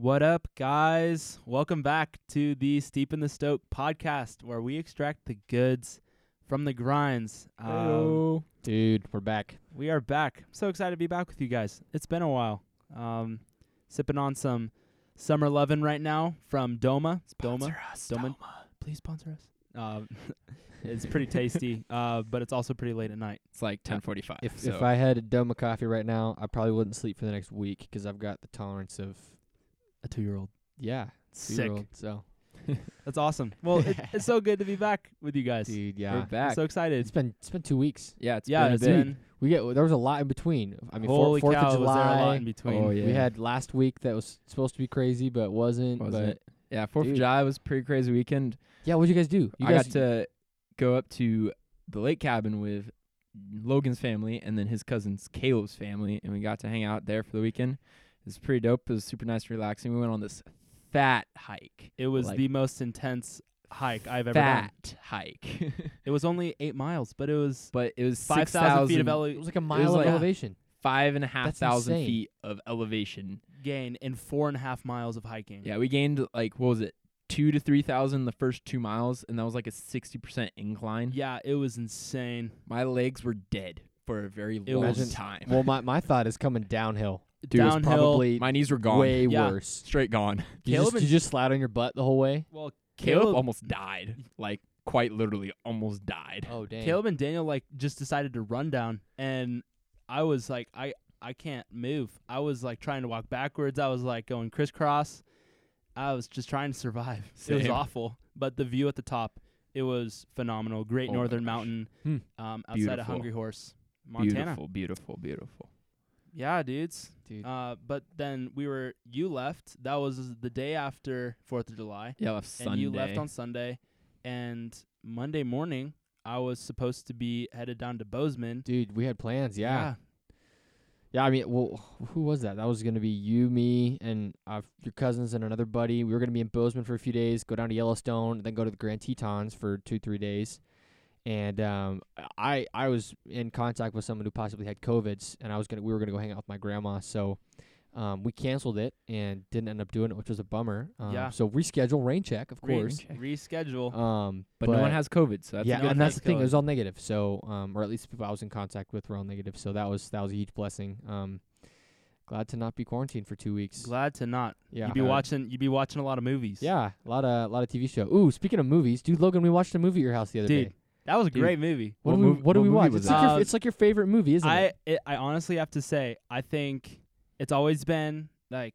What up, guys? Welcome back to the Steep in the Stoke podcast, where we extract the goods from the grinds. Um, Dude, we're back. we are back. I'm so excited to be back with you guys. It's been a while. Um, sipping on some summer lovin' right now from Doma. Doma, us, Doma. please sponsor us. Um, it's pretty tasty, uh, but it's also pretty late at night. It's like 10:45. If so if I had a Doma coffee right now, I probably wouldn't sleep for the next week 'cause I've got the tolerance of A two-year-old. yeah, Sick. two-year-old, So, That's awesome. Well, it, it's so good to be back with you guys. dude, yeah. we're yeah, I'm back. so excited. it's been it's been two weeks. yeah, it's yeah, been a it's bit. been. We get there was a lot in between. I mean, Holy Fourth cow, of was there a lot July. in between? Oh, yeah. We had last week that was supposed to be crazy, but wasn't. Wasn't. But Yeah, Fourth of July was a pretty crazy weekend. yeah, what'd you guys do? You I guys got to go up to the lake cabin with Logan's family and then his cousin's Caleb's family, and we got to hang out there for the weekend. It was pretty dope. It was super nice, and relaxing. We went on this fat hike. It was Like, the most intense hike I've ever done. Fat hike, It was only eight miles, but it was but it was five thousand feet of elevation. it was like a mile like- of elevation. five and a half That's thousand insane. feet of elevation. gain in four and a half miles of hiking. Yeah, we gained like what was it, two to three thousand the first two miles, and that was like a sixty percent incline. Yeah, it was insane. My legs were dead for a very It long time. well, my my thought is coming downhill. Dude, it was Downhill. Probably My knees were gone, way Yeah. worse. straight gone. You Caleb just, and- you just slide on your butt the whole way. well, Caleb, Caleb, almost died, like quite literally, almost died. Oh dang. Caleb and Daniel like just decided to run down, and I was like, I I can't move. I was like trying to walk backwards. I was like going crisscross. I was just trying to survive. It was Same. awful, but the view at the top, it was phenomenal. Great Oh my northern gosh. mountain, Hmm. um, outside of Beautiful. Hungry Horse, Montana. Beautiful, beautiful, beautiful. Yeah, dudes. Dude. Uh, but then we were you left. That was the day after Fourth of July, Yeah, I left Sunday. and you left on Sunday. And Monday morning, I was supposed to be headed down to Bozeman. Dude, we had plans. Yeah. yeah. I mean, well, who was that? That was gonna be you, me, and uh, your cousins and another buddy. We were gonna be in Bozeman for a few days, go down to Yellowstone, then go to the Grand Tetons for two, three days. And um, I I was in contact with someone who possibly had COVIDs, and I was gonna we were gonna go hang out with my grandma. So um, we canceled it and didn't end up doing it, which was a bummer. Um, Yeah. So reschedule, rain check, of Re- course. reschedule. Um, but, no one has COVID, so that's yeah, a no good and that's the thing. It was all negative. So, um, or at least the people I was in contact with were all negative. So that was that was a huge blessing. Um, glad to not be quarantined for two weeks. Glad to not. yeah, You'd be Uh, watching. You'd be watching a lot of movies. yeah, a lot of a lot of TV show. Ooh, speaking of movies, dude, Logan, we watched a movie at your house the other Dude, day. That was a Dude. great movie. What, what do we mov- what do what we movie watch? was It's like, your, it? it's like your favorite movie, isn't I it? it, I honestly have to say, I think it's always been like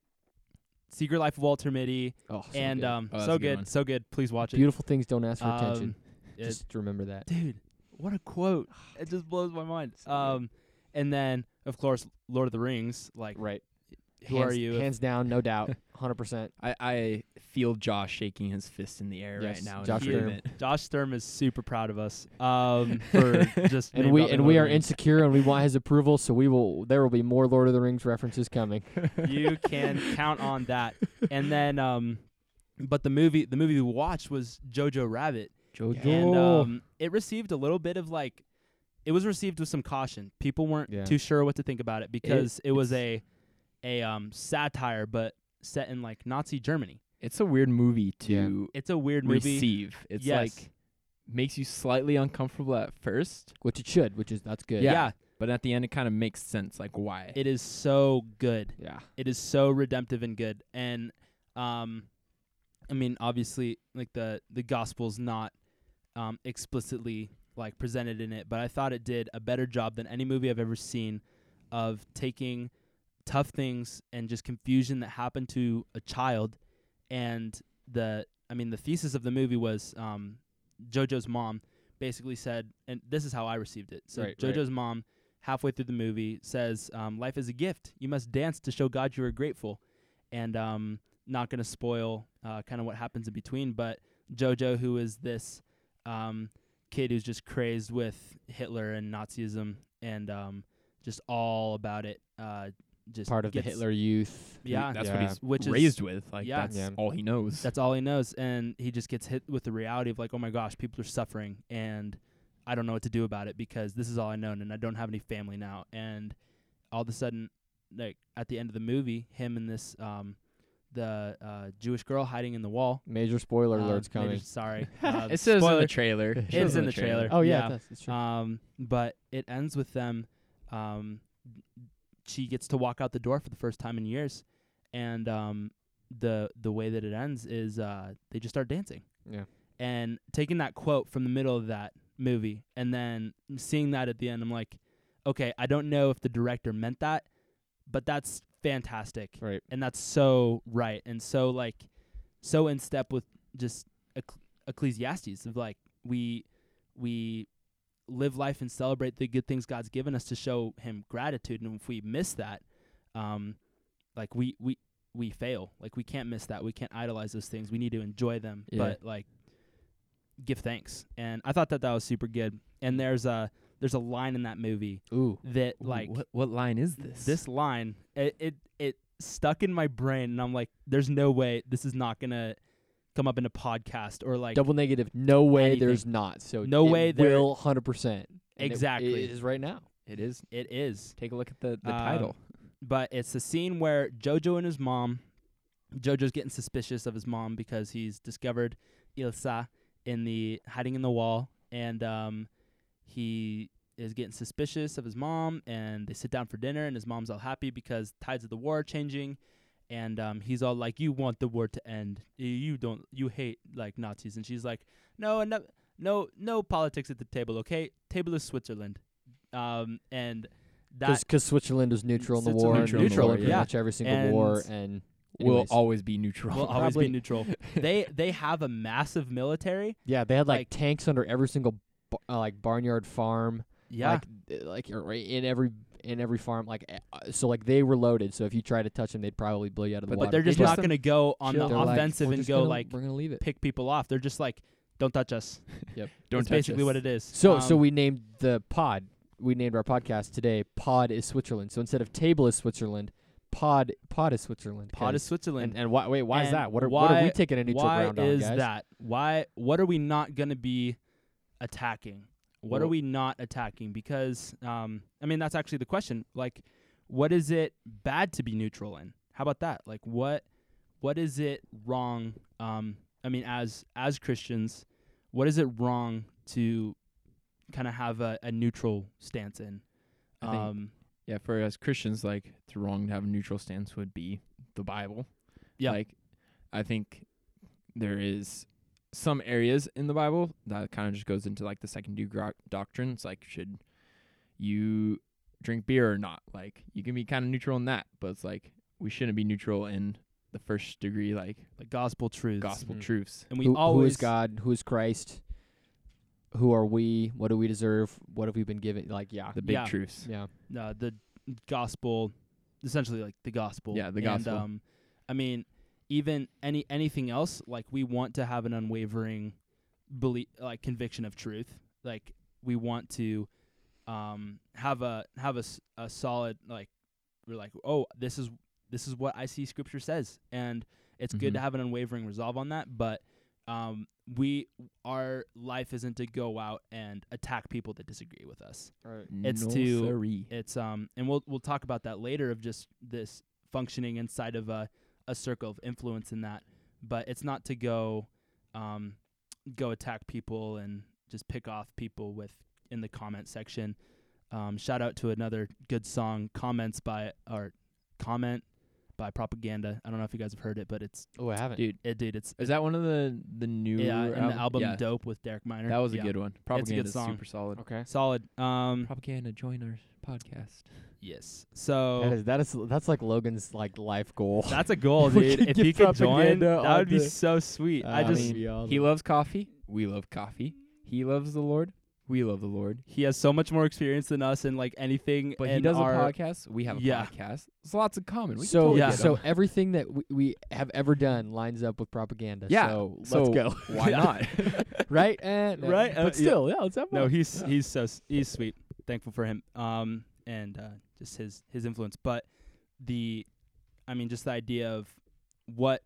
Secret Life of Walter Mitty, Oh, so and good. um, Oh, that's so good good, one. so good. Please watch it. beautiful things don't ask for attention. Um, it- Just remember that. dude, what a quote! It just blows my mind. Um, and then of course Lord of the Rings. Like, Right. Who hands, are you? Hands down, no doubt, hundred percent. I, I feel Josh shaking his fist in the air Yes, right now. Josh Sturm. Josh Sturm is super proud of us. Um, for just And we and we are Rings. insecure, and we want his approval. So we will. There will be more Lord of the Rings references coming. you can count on that. And then, um, but the movie, the movie we watched was Jojo Rabbit, Jojo. and um, it received a little bit of like, it was received with some caution. People weren't Yeah. too sure what to think about it because it, was a, a um satire, but set in like Nazi Germany. It's a weird movie Yeah. to It's a weird movie. receive. It's Yes. like makes you slightly uncomfortable at first, which it should, which is that's good. Yeah. yeah, but at the end it kind of makes sense. Like why? it is so good. yeah. it is so redemptive and good and um i mean obviously like the the gospel's not um explicitly like presented in it but i thought it did a better job than any movie i've ever seen of taking tough things and just confusion that happened to a child. And the i mean the thesis of the movie was um jojo's mom basically said and this is how i received it. So Right, right. jojo's mom halfway through the movie says um, life is a gift. You must dance to show god you are grateful. And um, not going to spoil uh, kind of what happens in between but jojo who is this um, kid who's just crazed with hitler and nazism and um, just all about it uh, just Part of the Hitler Youth. Yeah. that's Yeah. what he's Which is- raised with. Like yeah. that's Yeah. all he knows. That's all he knows, and he just gets hit with the reality of like, oh my gosh, people are suffering, and I don't know what to do about it because this is all I know, and I don't have any family now. And all of a sudden, like at the end of the movie, him and this um, the uh, Jewish girl hiding in the wall. Major spoiler Uh, alerts coming. sorry, uh, it says in spoiler- the trailer. It It's in the trailer. Oh yeah, yeah. does. It's true. Um, but it ends with them. Um, she gets to walk out the door for the first time in years, and um, the the way that it ends is uh, they just start dancing. yeah. And taking that quote from the middle of that movie, and then seeing that at the end, I'm like, okay, I don't know if the director meant that, but that's fantastic, Right. and that's so right, and so like, so in step with just Ecc- Ecclesiastes of like we we live life and celebrate the good things God's given us to show Him gratitude, and if we miss that, um, like we we we fail. Like we can't miss that. We can't idolize those things. We need to enjoy them, Yeah. but like give thanks. And I thought that that was super good. And there's a there's a line in that movie Ooh. that Ooh, like what what line is this? this line it, it it stuck in my brain, and I'm like, there's no way this is not gonna come up in a podcast or like Double negative. No way. anything. There's not. So No it way there- will. Hundred percent. Exactly. It is right now. it is. it is. Take a look at the the Um, title. but it's the scene where Jojo and his mom, Jojo's getting suspicious of his mom because he's discovered Elsa in the hiding in the wall, and um, he is getting suspicious of his mom, and they sit down for dinner, and his mom's all happy because tides of the war are changing, and um, he's all like, "You want the war to end? You don't. You hate like Nazis," and she's like, "No, no, no, no politics at the table. Okay, table is Switzerland." Um, and that Because Switzerland was neutral in the war, and neutral neutral in in pretty war, much every single And war, and will always be neutral. Will always be neutral. they they have a massive military. yeah, they had like, like- tanks under every single ba- uh, like barnyard farm, Yeah, like like in every in every farm, like uh, so like they were loaded. So if you try to touch them, they'd probably blow you out of the But water. but they're just just not going to go on chill. the They're offensive "We're and go gonna- like we're gonna leave it. pick people off. They're just like, don't touch us. Yep. don't That's touch basically us. what it is. So so Um, we named the pod. We named our podcast today. Pod is Switzerland. So instead of table is Switzerland, pod pod is Switzerland. pod is Switzerland. And and why wait why is that? What are what are we taking a neutral ground on, Why is that? Why? What are we not going to be attacking? What are we not attacking? Because um, I mean that's actually the question. Like, what is it bad to be neutral in? How about that? Like, what what is it wrong? Um, I mean, as as Christians, what is it wrong to kind of have a, a neutral stance in? I think- Um, Yeah, for as Christians, like it's wrong to have a neutral stance would be the Bible. Yeah. Like I think there is some areas in the Bible that kind of just goes into like the second degree gro- doctrine. It's like should you drink beer or not? Like you can be kind of neutral in that, but it's like we shouldn't be neutral in the first degree like like gospel truths. gospel Mhm. truths. And we who, always who is God? Who is Christ? Who are we? What do we deserve? What have we been given? Like yeah, The big Yeah. truths. yeah. uh, the gospel, essentially like the gospel. Yeah, the And, gospel. um, I mean, even any anything else, like we want to have an unwavering belief, like conviction of truth. Like we want to um, have a have a, s- a solid like we're like, oh, this is this is what I see Scripture says, and it's good to Mhm. have an unwavering resolve on that. But um, we our life isn't to go out and attack people that disagree with us right It's No to- siree. it's um and we'll we'll talk about that later of just this functioning inside of a a circle of influence in that but it's not to go um go attack people and just pick off people with in the comment section um shout out to another good song comments by or comment by propaganda i don't know if you guys have heard it but it's Oh, I haven't. Dude, it dude it's is that one of the the new yeah in the album Yeah, dope with derek minor that was a Yeah. good one. good Propaganda is song. super solid. Okay. solid um Propaganda, join our podcast. yes so That is that is that's like Logan's like life goal. That's a goal, We dude. could if get you could join, propaganda that would be so sweet. I Uh, just mean, yeah, He loves coffee. We love coffee. He loves the Lord. We love the Lord. he has so much more experience than us in like anything. But he does our, a podcast. We have a Yeah. podcast. There's lots in common. We so totally Yeah. get so 'em. everything that we, we have ever done lines up with propaganda. Yeah, So, so let's go. why not? right? No, Right, uh, But still, yeah. let's have No, fun. he's he's so s- he's sweet. Thankful for him. Um, and uh, just his his influence. But the, I mean, just the idea of what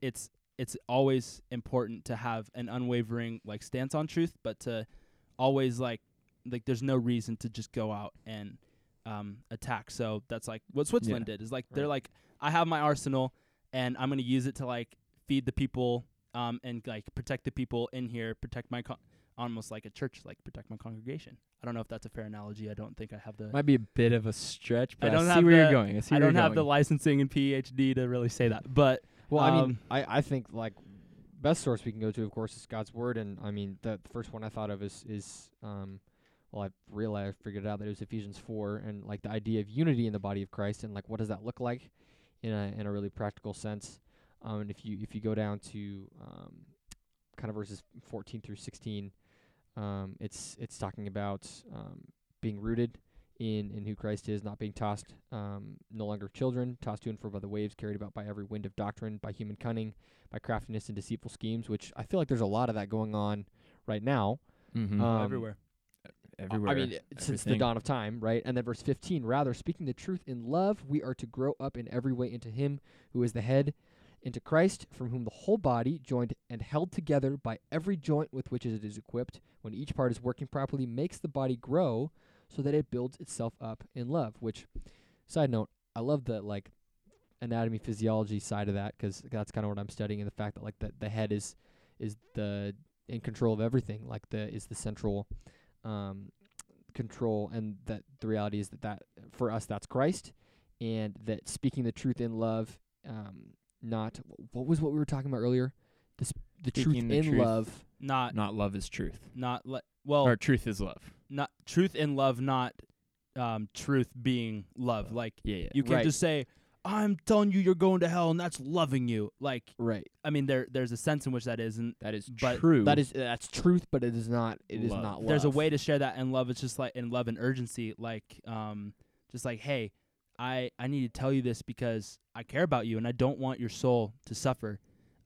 it's it's always important to have an unwavering like stance on truth, but to always like like there's no reason to just go out and um attack. So that's like what Switzerland did. Is like they're like I have my arsenal and I'm gonna use it to like feed the people um and like protect the people in here, protect my con- almost like a church, like protect my congregation. I don't know if that's a fair analogy. I don't think I have the Might be a bit of a stretch, but I I, don't see have where the- you're going. I see I don't have the licensing and PhD to really say that, but Well, I mean, Um, I, I think like best source we can go to, of course, is God's word, and I mean the first one I thought of is is um, well, I realized I figured out that it was Ephesians four, and like the idea of unity in the body of Christ, and like what does that look like in a in a really practical sense. Um, and if you if you go down to um, kind of verses fourteen through sixteen, um, it's it's talking about um, being rooted in in who Christ is, not being tossed, um, no longer children, tossed to and fro by the waves, carried about by every wind of doctrine, by human cunning, by craftiness and deceitful schemes. Which I feel like there's a lot of that going on right now. Mhm. um, everywhere. Everywhere. I mean, since the dawn of time, right? And then verse 15, rather, speaking the truth in love, we are to grow up in every way into Him who is the head, into Christ, from whom the whole body, joined and held together by every joint with which it is equipped, when each part is working properly, makes the body grow so that it builds itself up in love. Which, side note, I love the like anatomy physiology side of that 'cause that's kind of what I'm studying, and the fact that like the the head is is the in control of everything, like the is the central um, control, and that the reality is that that for us that's Christ, and that speaking the truth in love, um, not what was what we were talking about earlier, the sp- the truth the in truth. love. Not not love is truth, not le- well or truth is love. not truth in love, not um, truth being love. Love. Like Yeah, yeah. you can't Right. just say, "I'm telling you, you're going to hell," and that's loving you. Like Right. I mean, there there's a sense in which that is, and that is but true. That is that's truth, but it is not. It is Love. not love. there's a way to share that in love. It's just like in love and urgency, like um, just like, hey, I I need to tell you this because I care about you and I don't want your soul to suffer.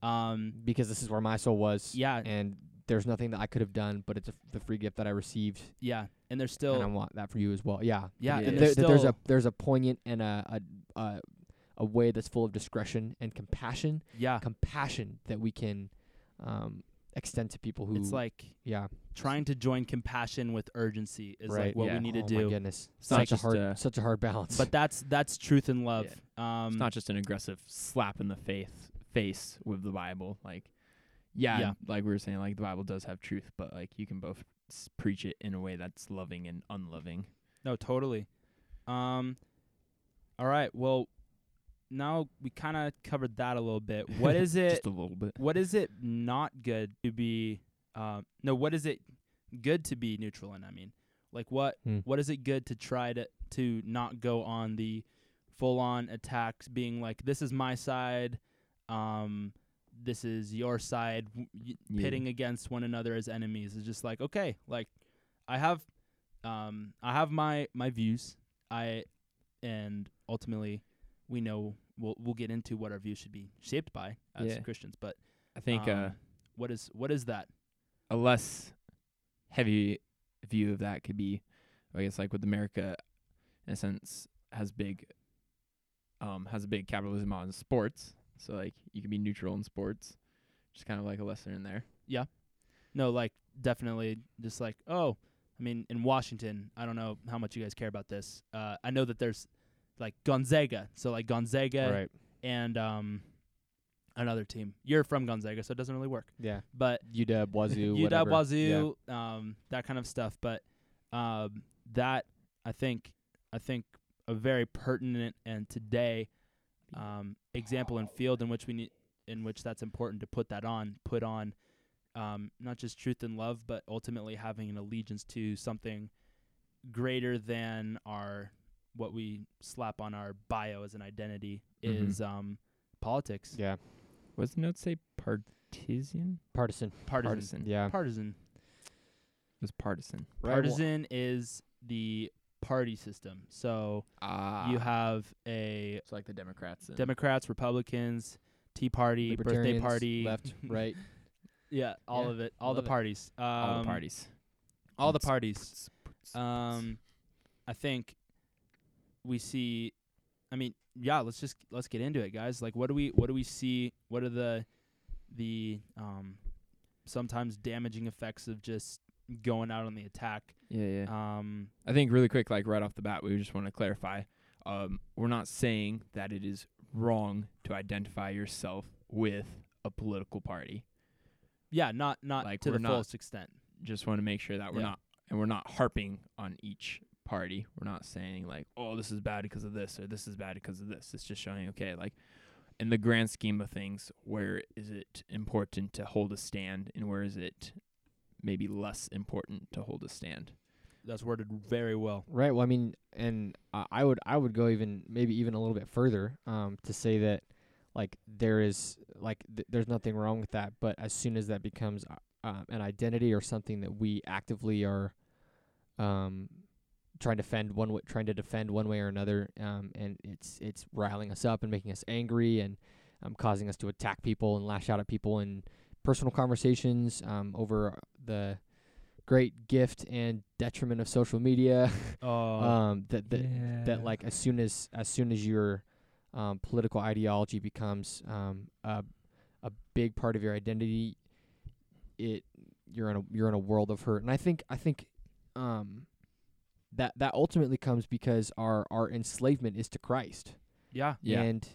Um, because this is where my soul was. yeah, And there's nothing that I could have done, but it's a, the free gift that I received, yeah, and there's still. and I want that for you as well. Yeah. yeah, Yeah. and There- there's there- there's a there's a poignant and a a a, a way that's full of discretion and compassion, yeah. compassion that we can um, extend to people who. It's like yeah, trying to join compassion with urgency is right. like what yeah. we need to oh do. My goodness, It's not such a hard uh, such a hard balance. But that's that's truth and love. Um, it's not just an aggressive slap in the face face with the Bible. Like, yeah, Yeah. like we were saying, like the Bible does have truth, but like you can both s- preach it in a way that's loving and unloving. No, totally. Um, all right. Well, now we kind of covered that a little bit. What is it? Just a little bit. what is it not good to be? Uh, no, what is it good to be neutral in? I mean, like what Hmm. what is it good to try to to not go on the full on attacks, being like this is my side, um, this is your side, w- Yeah. pitting against one another as enemies. It's just like okay, like I have, um, I have my my views. I and ultimately we know we'll we'll get into what our views should be shaped by as Yeah. Christians, but I think uh, um, what is what is that? a less heavy view of that could be, I guess, like with America, in a sense, has big, um, has a big capitalism on sports. So like you can be neutral in sports, just kind of like a lesson in there. Yeah. No, like definitely just like oh, I mean in Washington, I don't know how much you guys care about this. Uh, I know that there's like Gonzaga, so like Gonzaga right. and um another team. You're from Gonzaga, so it doesn't really work. Yeah. But UW, Wazoo, UW. Wazoo, um, that kind of stuff. But um, that I think I think a very pertinent and today um, example and field in which we need in which that's important to put that on, put on um, not just truth and love, but ultimately having an allegiance to something greater than our what we slap on our bio as an identity Mhm. is um, politics, Yeah. What's the note say? Partisan. Partisan. partisan, Partisan. Yeah. partisan. It was partisan. Right, Partisan is the party system. So Ah, you have a it's like the Democrats. And Democrats, Republicans, Tea Party, birthday party, left, right. yeah, all Yeah, of it, all the love it. parties, um, all the parties. all the parties. Um, I think we see. I mean, yeah. Let's just let's get into it, guys. Like, what do we what do we see? What are the the um sometimes damaging effects of just going out on the attack? yeah, yeah. Um, I think really quick, like right off the bat, we just want to clarify. Um, we're not saying that it is wrong to identify yourself with a political party. Yeah, not not Like, to the not- fullest extent. Just want to make sure that we're Yeah. not and we're not harping on each party. We're not saying like, "Oh, this is bad because of this," or "This is bad because of this." It's just showing, okay, like in the grand scheme of things, where is it important to hold a stand, and where is it maybe less important to hold a stand? That's worded very well. Right. Well, I mean, and I I would I would go even maybe even a little bit further um, to say that like there is like th- there's nothing wrong with that, but as soon as that becomes uh, um, an identity or something that we actively are um, trying to defend one way, trying to defend one way or another, um, and it's it's riling us up and making us angry and um, causing us to attack people and lash out at people in personal conversations um, over the great gift and detriment of social media. Oh, um, that that that like as soon as as soon as your um, political ideology becomes um, a a big part of your identity, it you're in a you're in a world of hurt. And I think I think um, that that ultimately comes because our our enslavement is to Christ yeah, Yeah. and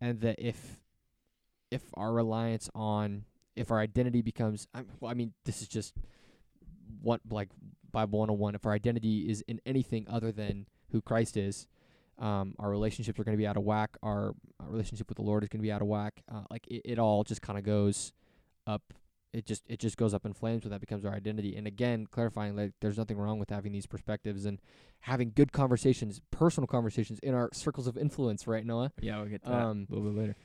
and that if if our reliance on if our identity becomes I, well, I mean this is just what like Bible 101 if our identity is in anything other than who Christ is um, our relationships are going to be out of whack our, our relationship with the Lord is going to be out of whack uh, like it, it all just kind of goes up it just it just goes up in flames when that becomes our identity and again clarifying like there's nothing wrong with having these perspectives and having good conversations personal conversations in our circles of influence right Noah Yeah, we'll get to that Um, a little bit later.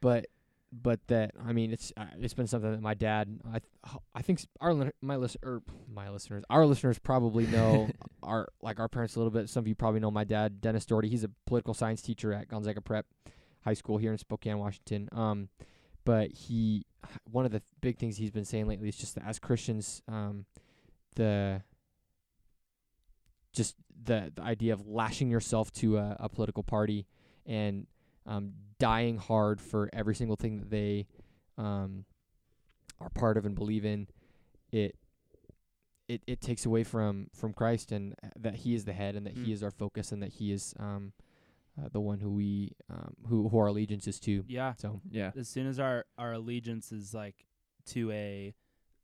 but but that I mean it's uh, it's been something that my dad I th- I think s- our my list or my listeners our listeners probably know our like our parents a little bit. Some of you probably know my dad Dennis Dougherty. He's a political science teacher at Gonzaga Prep High School here in Spokane, Washington. Um, but he one of the big things he's been saying lately is just that as Christians, um, the just the the idea of lashing yourself to a, a political party and um, dying hard for every single thing that they um, are part of and believe in, it it it takes away from from Christ and uh, that He is the head and that He Mm. is our focus and that He is um, uh, the one who we um, who who our allegiance is to. yeah. So Yeah. As soon as our our allegiance is like to a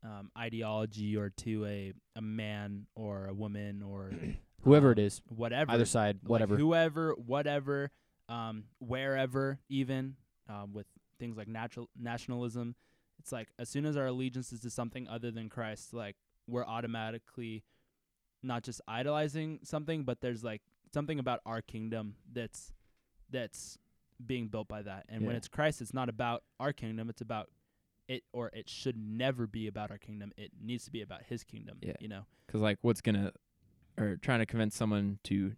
um, ideology or to a a man or a woman or whoever it um, is, whatever either side, like whatever. whoever, whatever, um, wherever, even um, with things like natural nationalism, it's like as soon as our allegiance is to something other than Christ, like we're automatically not just idolizing something, but there's like something about our kingdom that's that's being built by that. And when it's Christ, it's not about our kingdom; it's about it, or it should never be about our kingdom. It needs to be about His kingdom. Yeah. you know. Because like, what's gonna or trying to convince someone to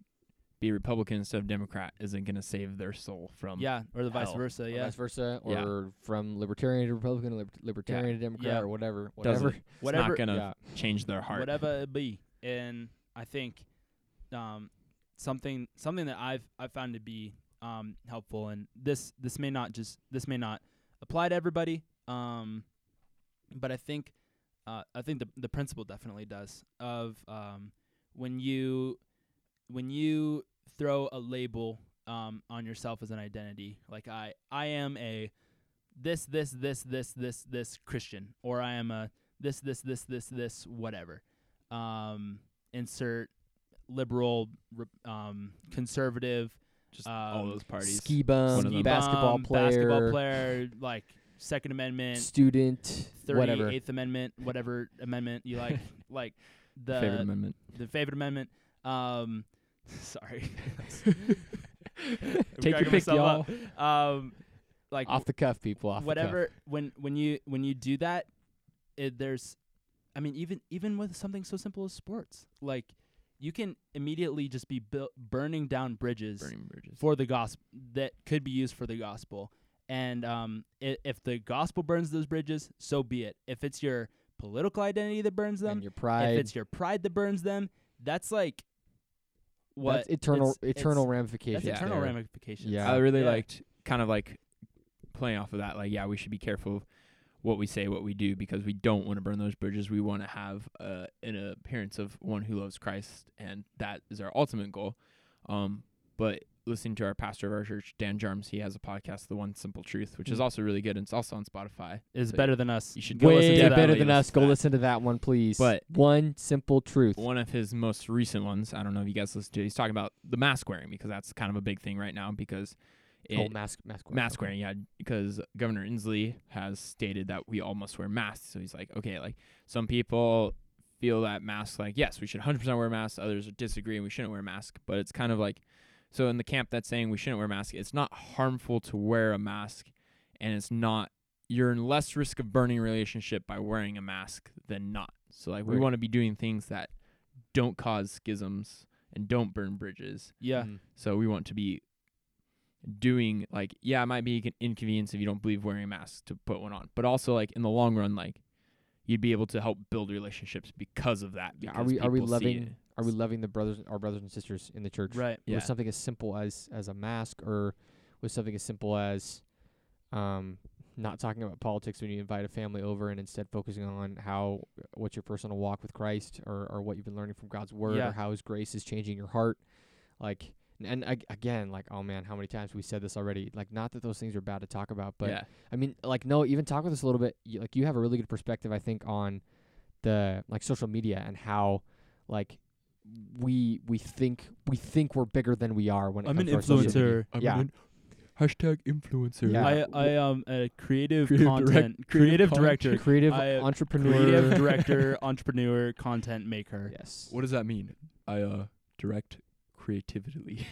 be Republican instead of Democrat isn't gonna save their soul from yeah, or the vice hell. versa. or Yeah, vice versa, or Yeah. from libertarian to Republican, liber- libertarian to Democrat, Yeah. or whatever, Doesn't- whatever. It's whatever. not gonna yeah. change their heart. whatever it be. And I think um, something something that I've I found to be um, helpful, and this this may not just this may not apply to everybody, um, but I think uh, I think the the principle definitely does of um, when you when you throw a label um, on yourself as an identity, like I I am a this this this this this this Christian, or I am a this this this this this whatever. Um, insert liberal, um, conservative, Just all um, those parties. Ski bum, One of basketball bum, player, basketball player, like Second Amendment, student, whatever. Thirty Eighth Amendment, whatever amendment you like, like the favorite amendment. the favorite amendment. Um, sorry, Take your cracking pick, y'all. up. Um, like off the cuff, people. Off whatever when when you when you do that, it, there's, I mean, even even with something so simple as sports, like you can immediately just be built burning down bridges Burning bridges. for the gospel that could be used for the gospel. And um, i- if the gospel burns those bridges, so be it. If it's your political identity that burns them, and your pride. if it's your pride that burns them, that's like what that's eternal, it's- eternal it's- ramifications. That's eternal there. ramifications. Yeah. I really Yeah. liked kind of like playing off of that. Like, yeah, we should be careful what we say, what we do, because we don't want to burn those bridges. We want to have uh, an appearance of one who loves Christ, and that is our ultimate goal. Um, but listening to our pastor of our church, Dan Jarms. He has a podcast, The One Simple Truth, which is Mm. also really good. And it's also on Spotify. Is So better than us. you should go Way listen to that. better than us. Go listen to that one, please. But- one simple truth. One of his most recent ones, I don't know if you guys listen to it, he's talking about the mask wearing because that's kind of a big thing right now because it, oh, mask, mask, wearing. mask wearing, yeah, because Governor Inslee has stated that we all must wear masks. So he's like, okay, like some people feel that masks, like, yes, we should 100% wear masks. Others disagree and we shouldn't wear masks. But it's kind of like, so in the camp that's saying we shouldn't wear masks, it's not harmful to wear a mask and it's not, you're in less risk of burning a relationship by wearing a mask than not. So like, we Right. want to be doing things that don't cause schisms and don't burn bridges. Yeah. Mm. So we want to be doing like yeah, it might be an inconvenience if you don't believe wearing a mask to put one on, but also like in the long run, like you'd be able to help build relationships because of that. Yeah, are we are we loving are we loving the brothers our brothers and sisters in the church Right. Yeah. with something as simple as as a mask or with something as simple as um not talking about politics when you invite a family over and instead focusing on how what's your personal walk with Christ or or what you've been learning from God's word Yeah. or how his grace is changing your heart like and, ag- again like oh man how many times we said this already like not that those things are bad to talk about but yeah, I mean, like, no, even talk with us a little bit. You, like, you have a really good perspective, I think, on the like social media and how, like, we we think we think we're bigger than we are when it I'm comes an to our influencer. I'm Yeah. an hashtag influencer. Yeah. I I am a creative, Creative content direct- creative, creative director, creative I- entrepreneur. creative director, entrepreneur, content maker, Yes. What does that mean? I uh direct creatively.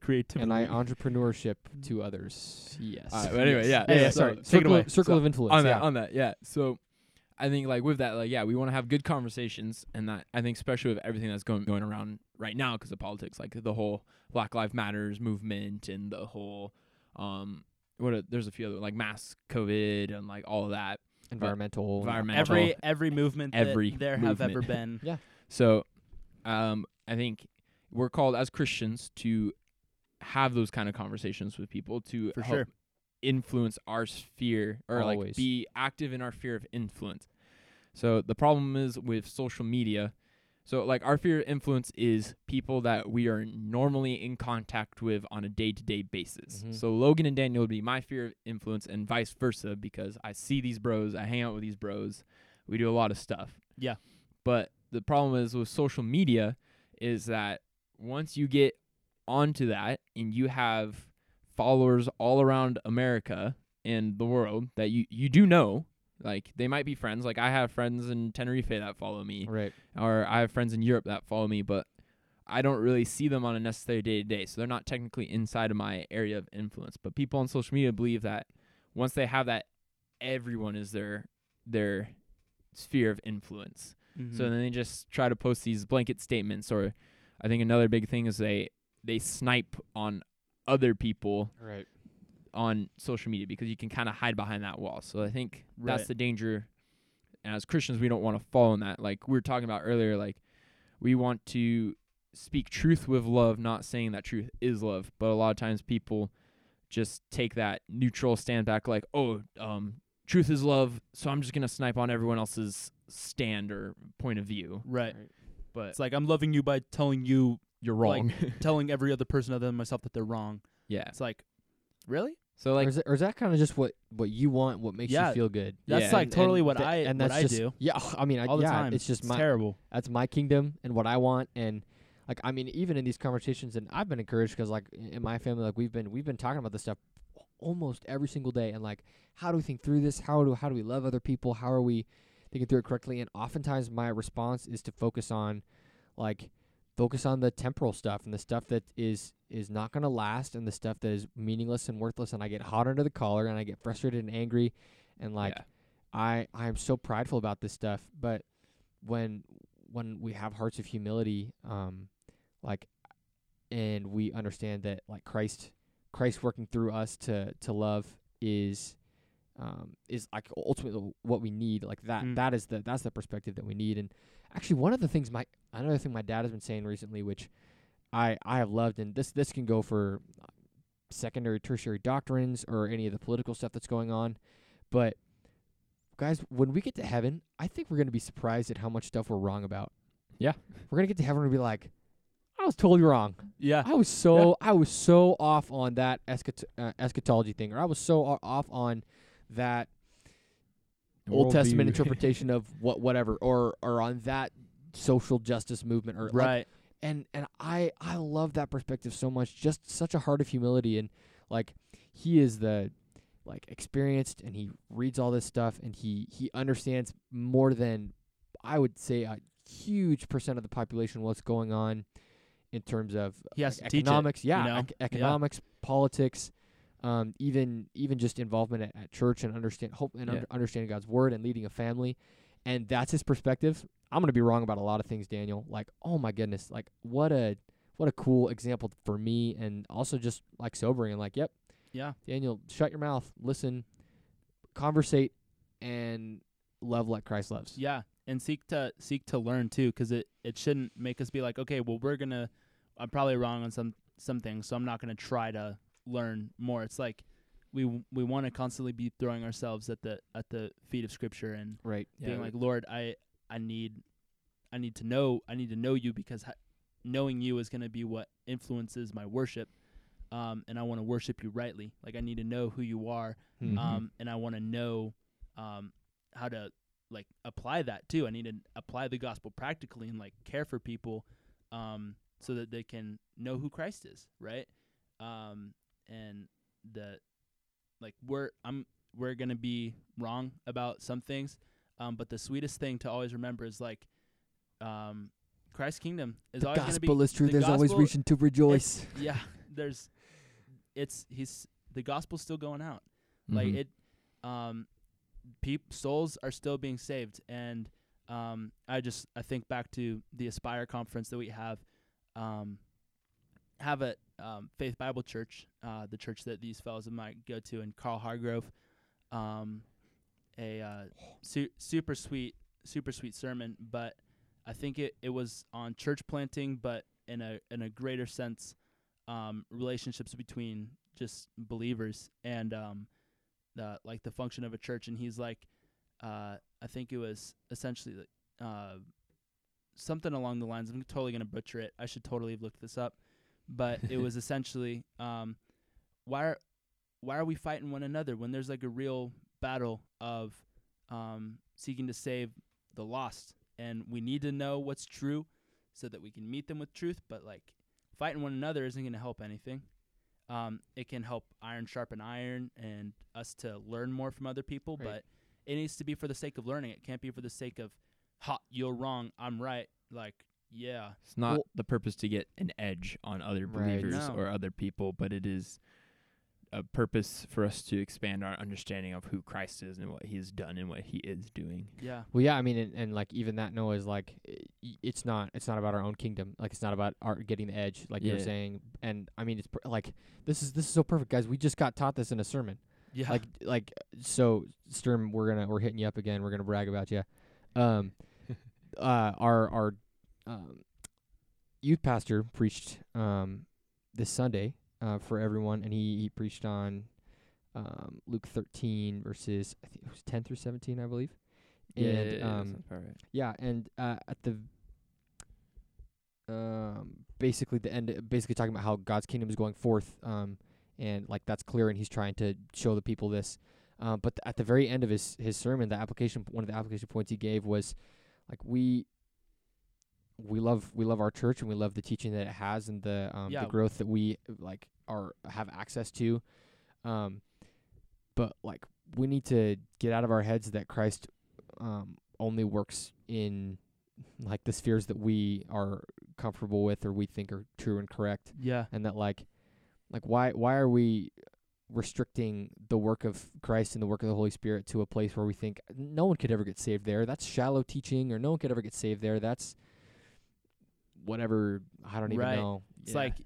creativity. And I entrepreneurship to others. Yes. Alright, but anyway, yeah. Yeah, Yeah, yeah, so sorry. take it Circle, away. circle So, of influence. on yeah. that, on that, yeah. So I think like with that, like yeah, we want to have good conversations, and that I think especially with everything that's going going around right now because of politics, like the whole Black Lives Matters movement and the whole um what a, there's a few other like mass COVID and like all of that. Environmental. Environmental. every every movement Every that there have ever been. yeah. So um I think we're called as Christians to have those kind of conversations with people to For help sure. influence our sphere or like be active in our sphere of influence. So the problem is with social media. So like our sphere of influence is people that we are normally in contact with on a day-to-day basis. Mhm. So Logan and Daniel would be my sphere of influence and vice versa because I see these bros, I hang out with these bros. We do a lot of stuff. Yeah. But the problem is with social media is that once you get onto that and you have followers all around America and the world that you you do know, like they might be friends. Like I have friends in Tenerife that follow me, Right. or I have friends in Europe that follow me, but I don't really see them on a necessary day to day. So they're not technically inside of my area of influence. But people on social media believe that once they have that, everyone is their their sphere of influence. Mhm. So then they just try to post these blanket statements or I think another big thing is they they snipe on other people Right. on social media because you can kind of hide behind that wall. So I think that's the danger. And as Christians, we don't want to fall in that. Like we were talking about earlier, like we want to speak truth with love, not saying that truth is love. But a lot of times people just take that neutral stand back, like, oh, um, truth is love, so I'm just gonna snipe on everyone else's stand or point of view. right. But It's like I'm loving you by telling you, you're like, wrong. telling every other person other than myself that they're wrong. yeah. It's like, really? So or like is, it, or is that kind of just what what you want? What makes Yeah. you feel good? That's Yeah, like and- totally and what tha- I and what that's I do Yeah, I mean, I, all the yeah, time. It's just my terrible. that's my kingdom and what I want and like I mean even in these conversations and I've been encouraged because like in my family like we've been we've been talking about this stuff almost every single day and like how do we think through this how do how do we love other people how are we thinking through it correctly and oftentimes my response is to focus on like focus on the temporal stuff and the stuff that is is not going to last and the stuff that is meaningless and worthless and I get hot under the collar and I get frustrated and angry and like yeah. I I am so prideful about this stuff, but when when we have hearts of humility, um, like, and we understand that like Christ Christ working through us to to love is um is like ultimately what we need. Like that Mm. that is the that's the perspective that we need. And actually, one of the things my another thing my dad has been saying recently, which I I have loved, and this this can go for uh, secondary, tertiary doctrines or any of the political stuff that's going on, but guys, when we get to heaven, I think we're going to be surprised at how much stuff we're wrong about. Yeah. We're going to get to heaven and be like, I was totally wrong. Yeah. I was so I was so off on that eschat- uh, eschatology thing, or I was so off on that Old Testament interpretation of what whatever, or or on that social justice movement, or like, Right. and and I I love that perspective so much. Just such a heart of humility, and like he is the like experienced, and he reads all this stuff, and he he understands more than I would say a huge percent of the population what's going on in terms of He has like teach it, economics, yeah, know? ec- Yeah. economics, politics, um, even even just involvement at, at church and understand hope and Yeah. under, understanding God's word and leading a family, and that's his perspective. I'm gonna be wrong about a lot of things, Daniel. Like, oh my goodness, like what a what a cool example for me, and also just like sobering and like, yep, Yeah. Daniel, shut your mouth, listen, conversate, and love like Christ loves. Yeah, and seek to seek to learn too, 'cause it it shouldn't make us be like, okay, well, we're gonna. I'm probably wrong on some some things, so I'm not gonna try to learn more. It's like we w- we want to constantly be throwing ourselves at the at the feet of Scripture and Right. being like, Lord, I I need I need to know I need to know you because ha- knowing you is gonna be what influences my worship. Um, and I want to worship you rightly. Like I need to know who you are Mhm. um, and I want to know um, how to like apply that too. I need to apply the gospel practically and like care for people um, so that they can know who Christ is, right? Um, and the like we're I'm we're gonna be wrong about some things, um, but the sweetest thing to always remember is like um, Christ's kingdom is the always gonna be gospel is true. the There's always reason to rejoice. yeah. There's it's he's the gospel's still going out. Like Mhm. it, um, peop souls are still being saved, and um, I just I think back to the Aspire conference that we have, um, have at um, Faith Bible Church, uh, the church that these fellows might go to in Carl Hargrove, um, a uh, su- super sweet, super sweet sermon, but I think it, it was on church planting, but in a in a greater sense, um, relationships between just believers and um, the like the function of a church. And he's like, uh, I think it was essentially uh, something along the lines. I'm totally gonna butcher it. I should totally have looked this up, but it was essentially, um, why are why are we fighting one another when there's like a real battle of um, seeking to save the lost, and we need to know what's true so that we can meet them with truth. But like fighting one another isn't gonna help anything. Um, it can help iron sharpen iron and us to learn more from other people, Right. but it needs to be for the sake of learning. It can't be for the sake of, ha, you're wrong, I'm right. Like, yeah, It's not Well- the purpose to get an edge on other Right. believers No. or other people, but it is a purpose for us to expand our understanding of who Christ is and what He has done and what He is doing. yeah, Well, yeah, I mean, and, and like even that Noah is like, it's not, it's not about our own kingdom. Like it's not about our getting the edge, like you're saying. And I mean, it's pr- like this is this is so perfect, guys. We just got taught this in a sermon. yeah, Like like so, Sturm, we're gonna we're hitting you up again. We're gonna brag about you. Um, uh, our our um, youth pastor preached um this Sunday uh for everyone, and he he preached on um Luke 13 verses I think it was 10 through 17, I believe. And um yeah, and uh, at the um, basically the end, basically talking about how God's kingdom is going forth, um, and like that's clear, and He's trying to show the people this. Um, but at the very end of his his sermon, the application one of the application points he gave was like we we love we love our church and we love the teaching that it has and the um, Yeah. the growth that we like are have access to. Um, but like we need to get out of our heads that Christ um, only works in like the spheres that we are comfortable with or we think are true and correct yeah, and that like like why why are we restricting the work of Christ and the work of the Holy Spirit to a place where we think no one could ever get saved there that's shallow teaching or no one could ever get saved there that's whatever I don't even Right. know It's Yeah. like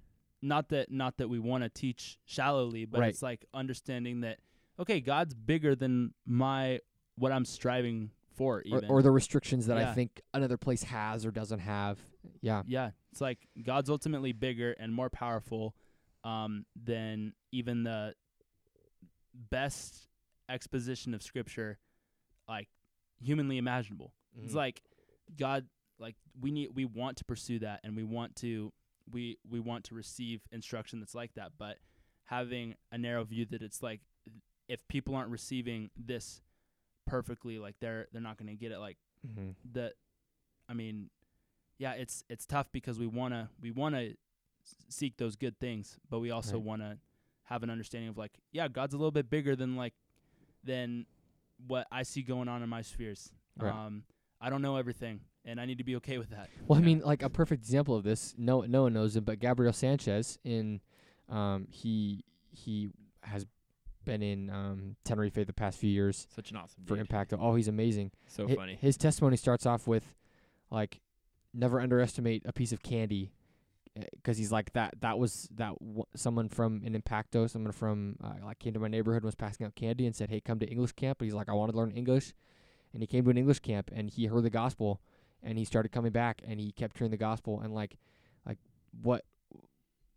not that not that we want to teach shallowly, but Right. it's like understanding that okay, God's bigger than my what I'm striving for. or, Even or the restrictions that I think another place has or doesn't have yeah yeah, it's like God's ultimately bigger and more powerful um, than even the best exposition of Scripture, like humanly imaginable. It's Mhm. like God like we need we want to pursue that and we want to we we want to receive instruction that's like that, but having a narrow view that it's like if people aren't receiving this perfectly, like they're they're not going to get it. Like Mm-hmm. that, I mean, yeah, it's it's tough because we wanna we wanna seek those good things, but we also Right. wanna have an understanding of like, yeah, God's a little bit bigger than like than what I see going on in my spheres. Right. Um, I don't know everything, and I need to be okay with that. Well, I Yeah. mean, like a perfect example of this. No, no one knows him, but Gabriel Sanchez in, um, he he has been in um Tenerife the past few years Such an awesome for dude. Impact. Oh, he's amazing. So Hi- funny. His testimony starts off with, like, never underestimate a piece of candy, because he's like that. That was that w- someone from an Impacto, someone from uh, like came to my neighborhood and was passing out candy and said, "Hey, come to English camp." But he's like, "I want to learn English," and he came to an English camp and he heard the gospel, and he started coming back and he kept hearing the gospel and like, like what,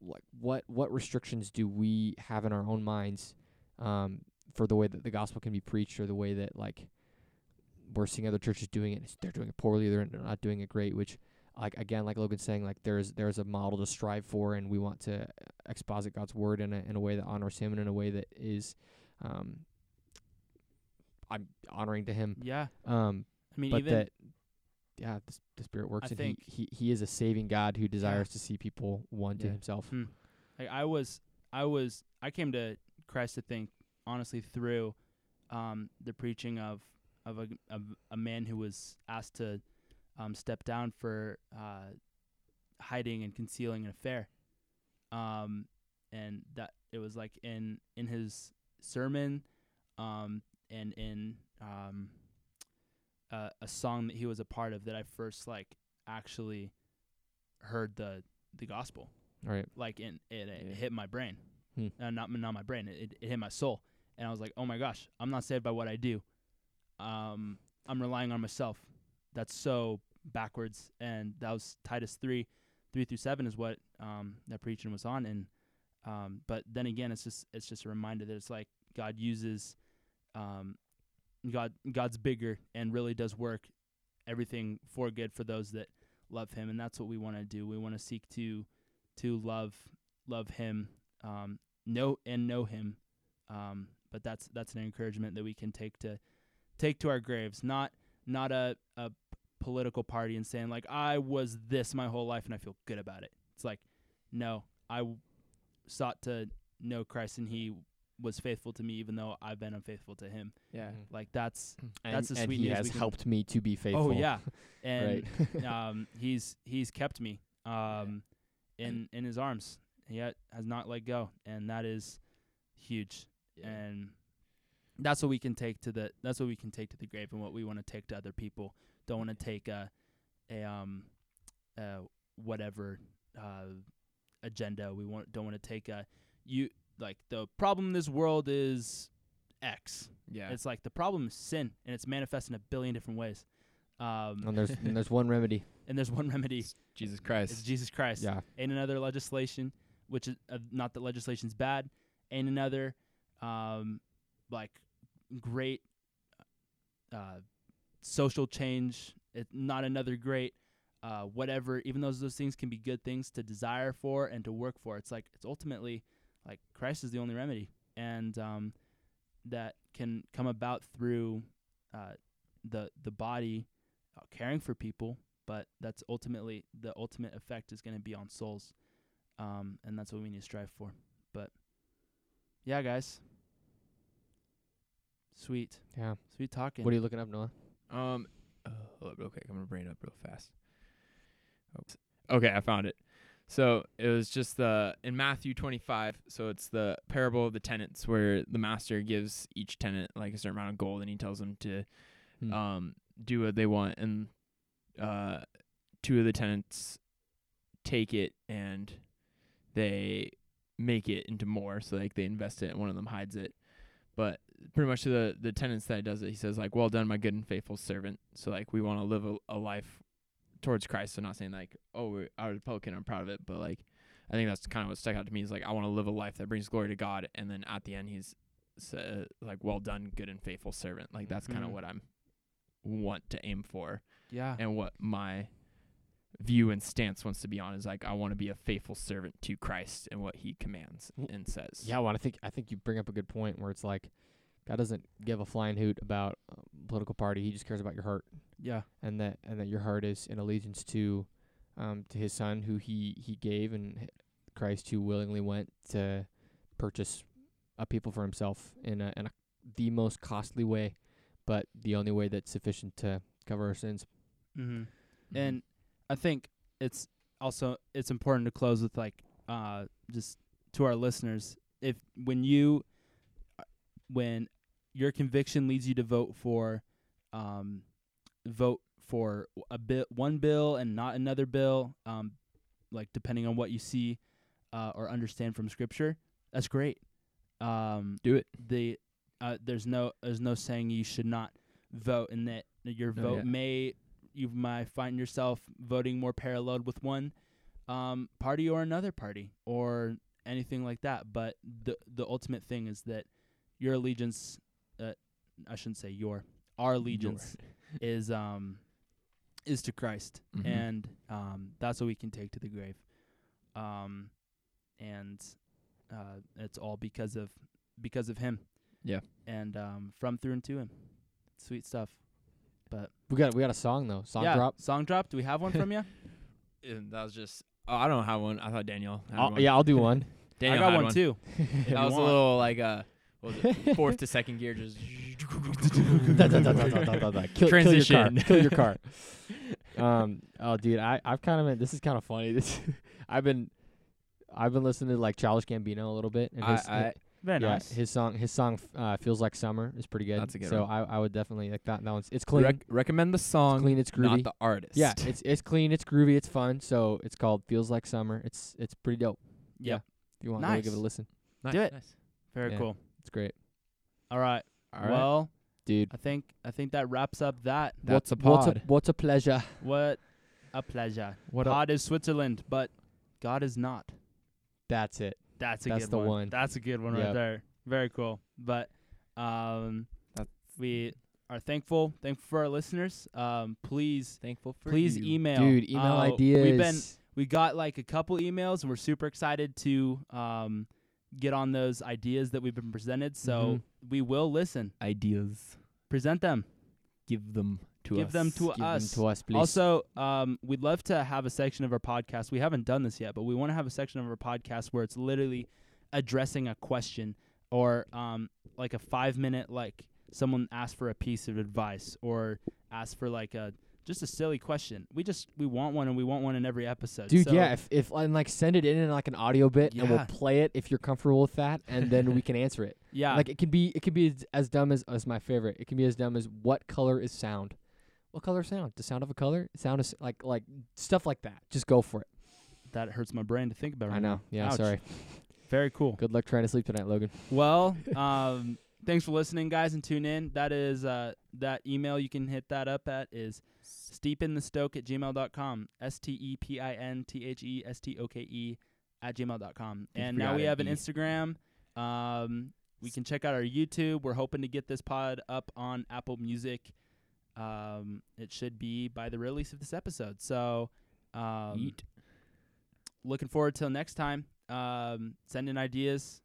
like what what restrictions do we have in our own minds, um, for the way that the gospel can be preached or the way that like we're seeing other churches doing it. They're doing it poorly. They're they're not doing it great. Which, like again, like Logan's saying, like there's there's a model to strive for, and we want to exposit God's word in a in a way that honors Him and in a way that is, um, I'm honoring to Him. Yeah, Um, I mean, but even that, yeah, the, the Spirit works, I and think- he, he he is a saving God who desires to see people won to Himself. Hmm. Like I was, I was, I came to Christ. I think honestly through um, the preaching of of a of a man who was asked to um, step down for uh, hiding and concealing an affair, um, and that it was like in in his sermon, um, and in um, uh, a song that he was a part of that I first like actually heard the the gospel Right. like in it, it Yeah. hit my brain, Hmm. uh, not not my brain. It, it it hit my soul, and I was like, oh my gosh, I'm not saved by what I do. Um, I'm relying on myself. That's so backwards, and that was Titus three, three through seven is what um that preaching was on, and um, but then again, it's just it's just a reminder that it's like God uses, um, God God's bigger and really does work everything for good for those that love Him, and that's what we want to do. We want to seek to to love love him um know and know him. Um but that's that's an encouragement that we can take to take to our graves. Not not a, a political party and saying like I was this my whole life and I feel good about it. It's like no I w- sought to know Christ and he was faithful to me even though I've been unfaithful to him Yeah. Mhm. like that's And, That's the and sweet He news has helped me to be faithful. oh yeah and right. um, he's he's kept me um, in in his arms. He ha- has not let go, and that is huge. And that's what we can take to the that's what we can take to the grave, and what we want to take to other people. Don't want to take a a um uh whatever uh agenda. We want don't want to take a you like the problem in this world is X. Yeah. It's like the problem is sin, and it's manifest in a billion different ways. Um, and there's and there's one remedy. and there's one remedy. Jesus Christ. It's Jesus Christ. Yeah. And another legislation, which is uh, not that legislation's bad. and another, um, like great, uh, social change. It, not another great, uh, whatever. Even though those things can be good things to desire for and to work for, it's like it's ultimately like Christ is the only remedy, and um, that can come about through uh, the the body uh, caring for people but that's ultimately the ultimate effect is going to be on souls um, and that's what we need to strive for but yeah guys sweet Yeah. sweet talking What are you looking up, Noah? Um, uh, hold up real quick. I'm gonna bring it up real fast. Oops. Okay, I found it. So it was just the in Matthew 25. So it's the parable of the tenants, where the master gives each tenant like a certain amount of gold, and he tells them to Hmm. um do what they want, and uh, two of the tenants take it and they make it into more. So like they invest it, and one of them hides it. But pretty much the the tenants that does it, he says like, "Well done, my good and faithful servant." So like we want to live a, a life towards Christ. So not saying like, "Oh, we're, I was Republican, I'm proud of it," but like I think that's kind of what stuck out to me is like I want to live a life that brings glory to God, and then at the end he's sa- like, "Well done, good and faithful servant." Like that's kind of what I'm want to aim for yeah and what my view and stance wants to be on is like I want to be a faithful servant to Christ and what He commands and says. Yeah, well, I think I think you bring up a good point where it's like God doesn't give a flying hoot about um, political party. He just cares about your heart, Yeah. and that and that your heart is in allegiance to um to His Son, who He He gave, and h- Christ, who willingly went to purchase a people for Himself in a in a, the most costly way, but the only way that's sufficient to cover our sins. Mm-hmm. Mhm. And I think it's also it's important to close with like uh just to our listeners if when you uh, when your conviction leads you to vote for um vote for a bit one bill and not another bill um like depending on what you see uh or understand from scripture that's great um do it. the uh, there's no there's no saying you should not vote and that your vote yeah. may you might find yourself voting more paralleled with one um, party or another party or anything like that but the the ultimate thing is that your allegiance uh, I shouldn't say your our allegiance is um is to Christ Mhm. and um that's what we can take to the grave um and uh it's all because of because of him Yeah. and um from through and to him sweet stuff But We got we got a song though. Song yeah drop. song drop do we have one from you And that was just. Oh, I don't have one. I thought Daniel. Had I'll, one. yeah, I'll do one. Daniel I got had one, too That you was a little like uh, what was it? Fourth to second gear, just Da, da, da, da, da. Kill, kill your car. Transition. Kill your car. um. Oh, dude, I I've kind of been. This is kind of funny. This I've been I've been listening to like Childish Gambino a little bit. And I- his, I- very yeah, nice his song his song uh, feels like summer is pretty good. That's a good so one. I I would definitely like that. That one's it's clean. Rec- recommend the song, clean. It's groovy. not the artist. yeah, it's it's clean. It's groovy. It's fun. So it's called Feels Like Summer. It's it's pretty dope. yeah If you want, to give it a listen. nice, do it. nice. very Yeah. cool It's great, all right All right. well dude. I think I think that wraps up that That's a what's a pod. what's a pleasure. what a pleasure what pod is Switzerland but God is not That's it. That's a That's good the one. one. That's a good one right there. Very cool. But um, That's- we are thankful, thankful for our listeners. Um, please, Thankful for please you. email, Dude, email Uh, ideas. We've been we got like a couple emails, and we're super excited to um get on those ideas that we've been presented. So Mhm. we will listen, ideas. present them, Give them to give us. them to Give them to us, please. Also, um, we'd love to have a section of our podcast. We haven't done this yet, but we want to have a section of our podcast where it's literally addressing a question or um, like a five minute, like someone asked for a piece of advice or asked for like a just a silly question. We just we want one and we want one in every episode. Dude, So, yeah, if if and like send it in in like an audio bit and we'll play it if you're comfortable with that and then we can answer it. yeah, Like it can be it can be as, as dumb as as my favorite. It can be as dumb as what color is sound? What color is sound? The sound of a color? Sound is like like stuff like that. Just go for it. that hurts my brain to think about. It. I know. now. Yeah, Ouch. sorry. Very cool. Good luck trying to sleep tonight, Logan. Well, um, thanks for listening, guys, and tune in. That is uh, that email you can hit that up at is steepinthestoke at gmail.com. S T E P I N T H E S T O K E at gmail.com. And now we have an. Instagram. Um, we can check out our YouTube. We're hoping to get this pod up on Apple Music. Um, it should be by the release of this episode. So, um, looking forward till next time. Um, send in ideas.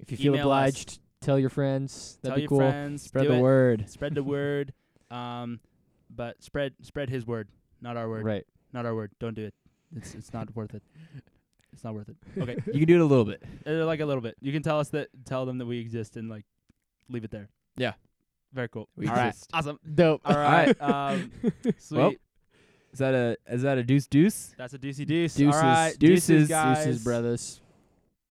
If you feel Email us. obliged, tell your friends. That'd tell be your cool. friends. Spread the it. word. Spread the word. Um, but spread spread his word, not our word. Right. Not our word. Don't do it. It's it's not worth it. It's not worth it. Okay, You can do it a little bit. uh, like a little bit. You can tell us that. Tell them that we exist and like leave it there. Yeah. Very cool. We All right. exist. Awesome. Dope. All right. um, sweet. Well, Is that a is that a deuce deuce? That's a deucey deuce. Deuces. All right. Deuces. guys. Deuces, brothers.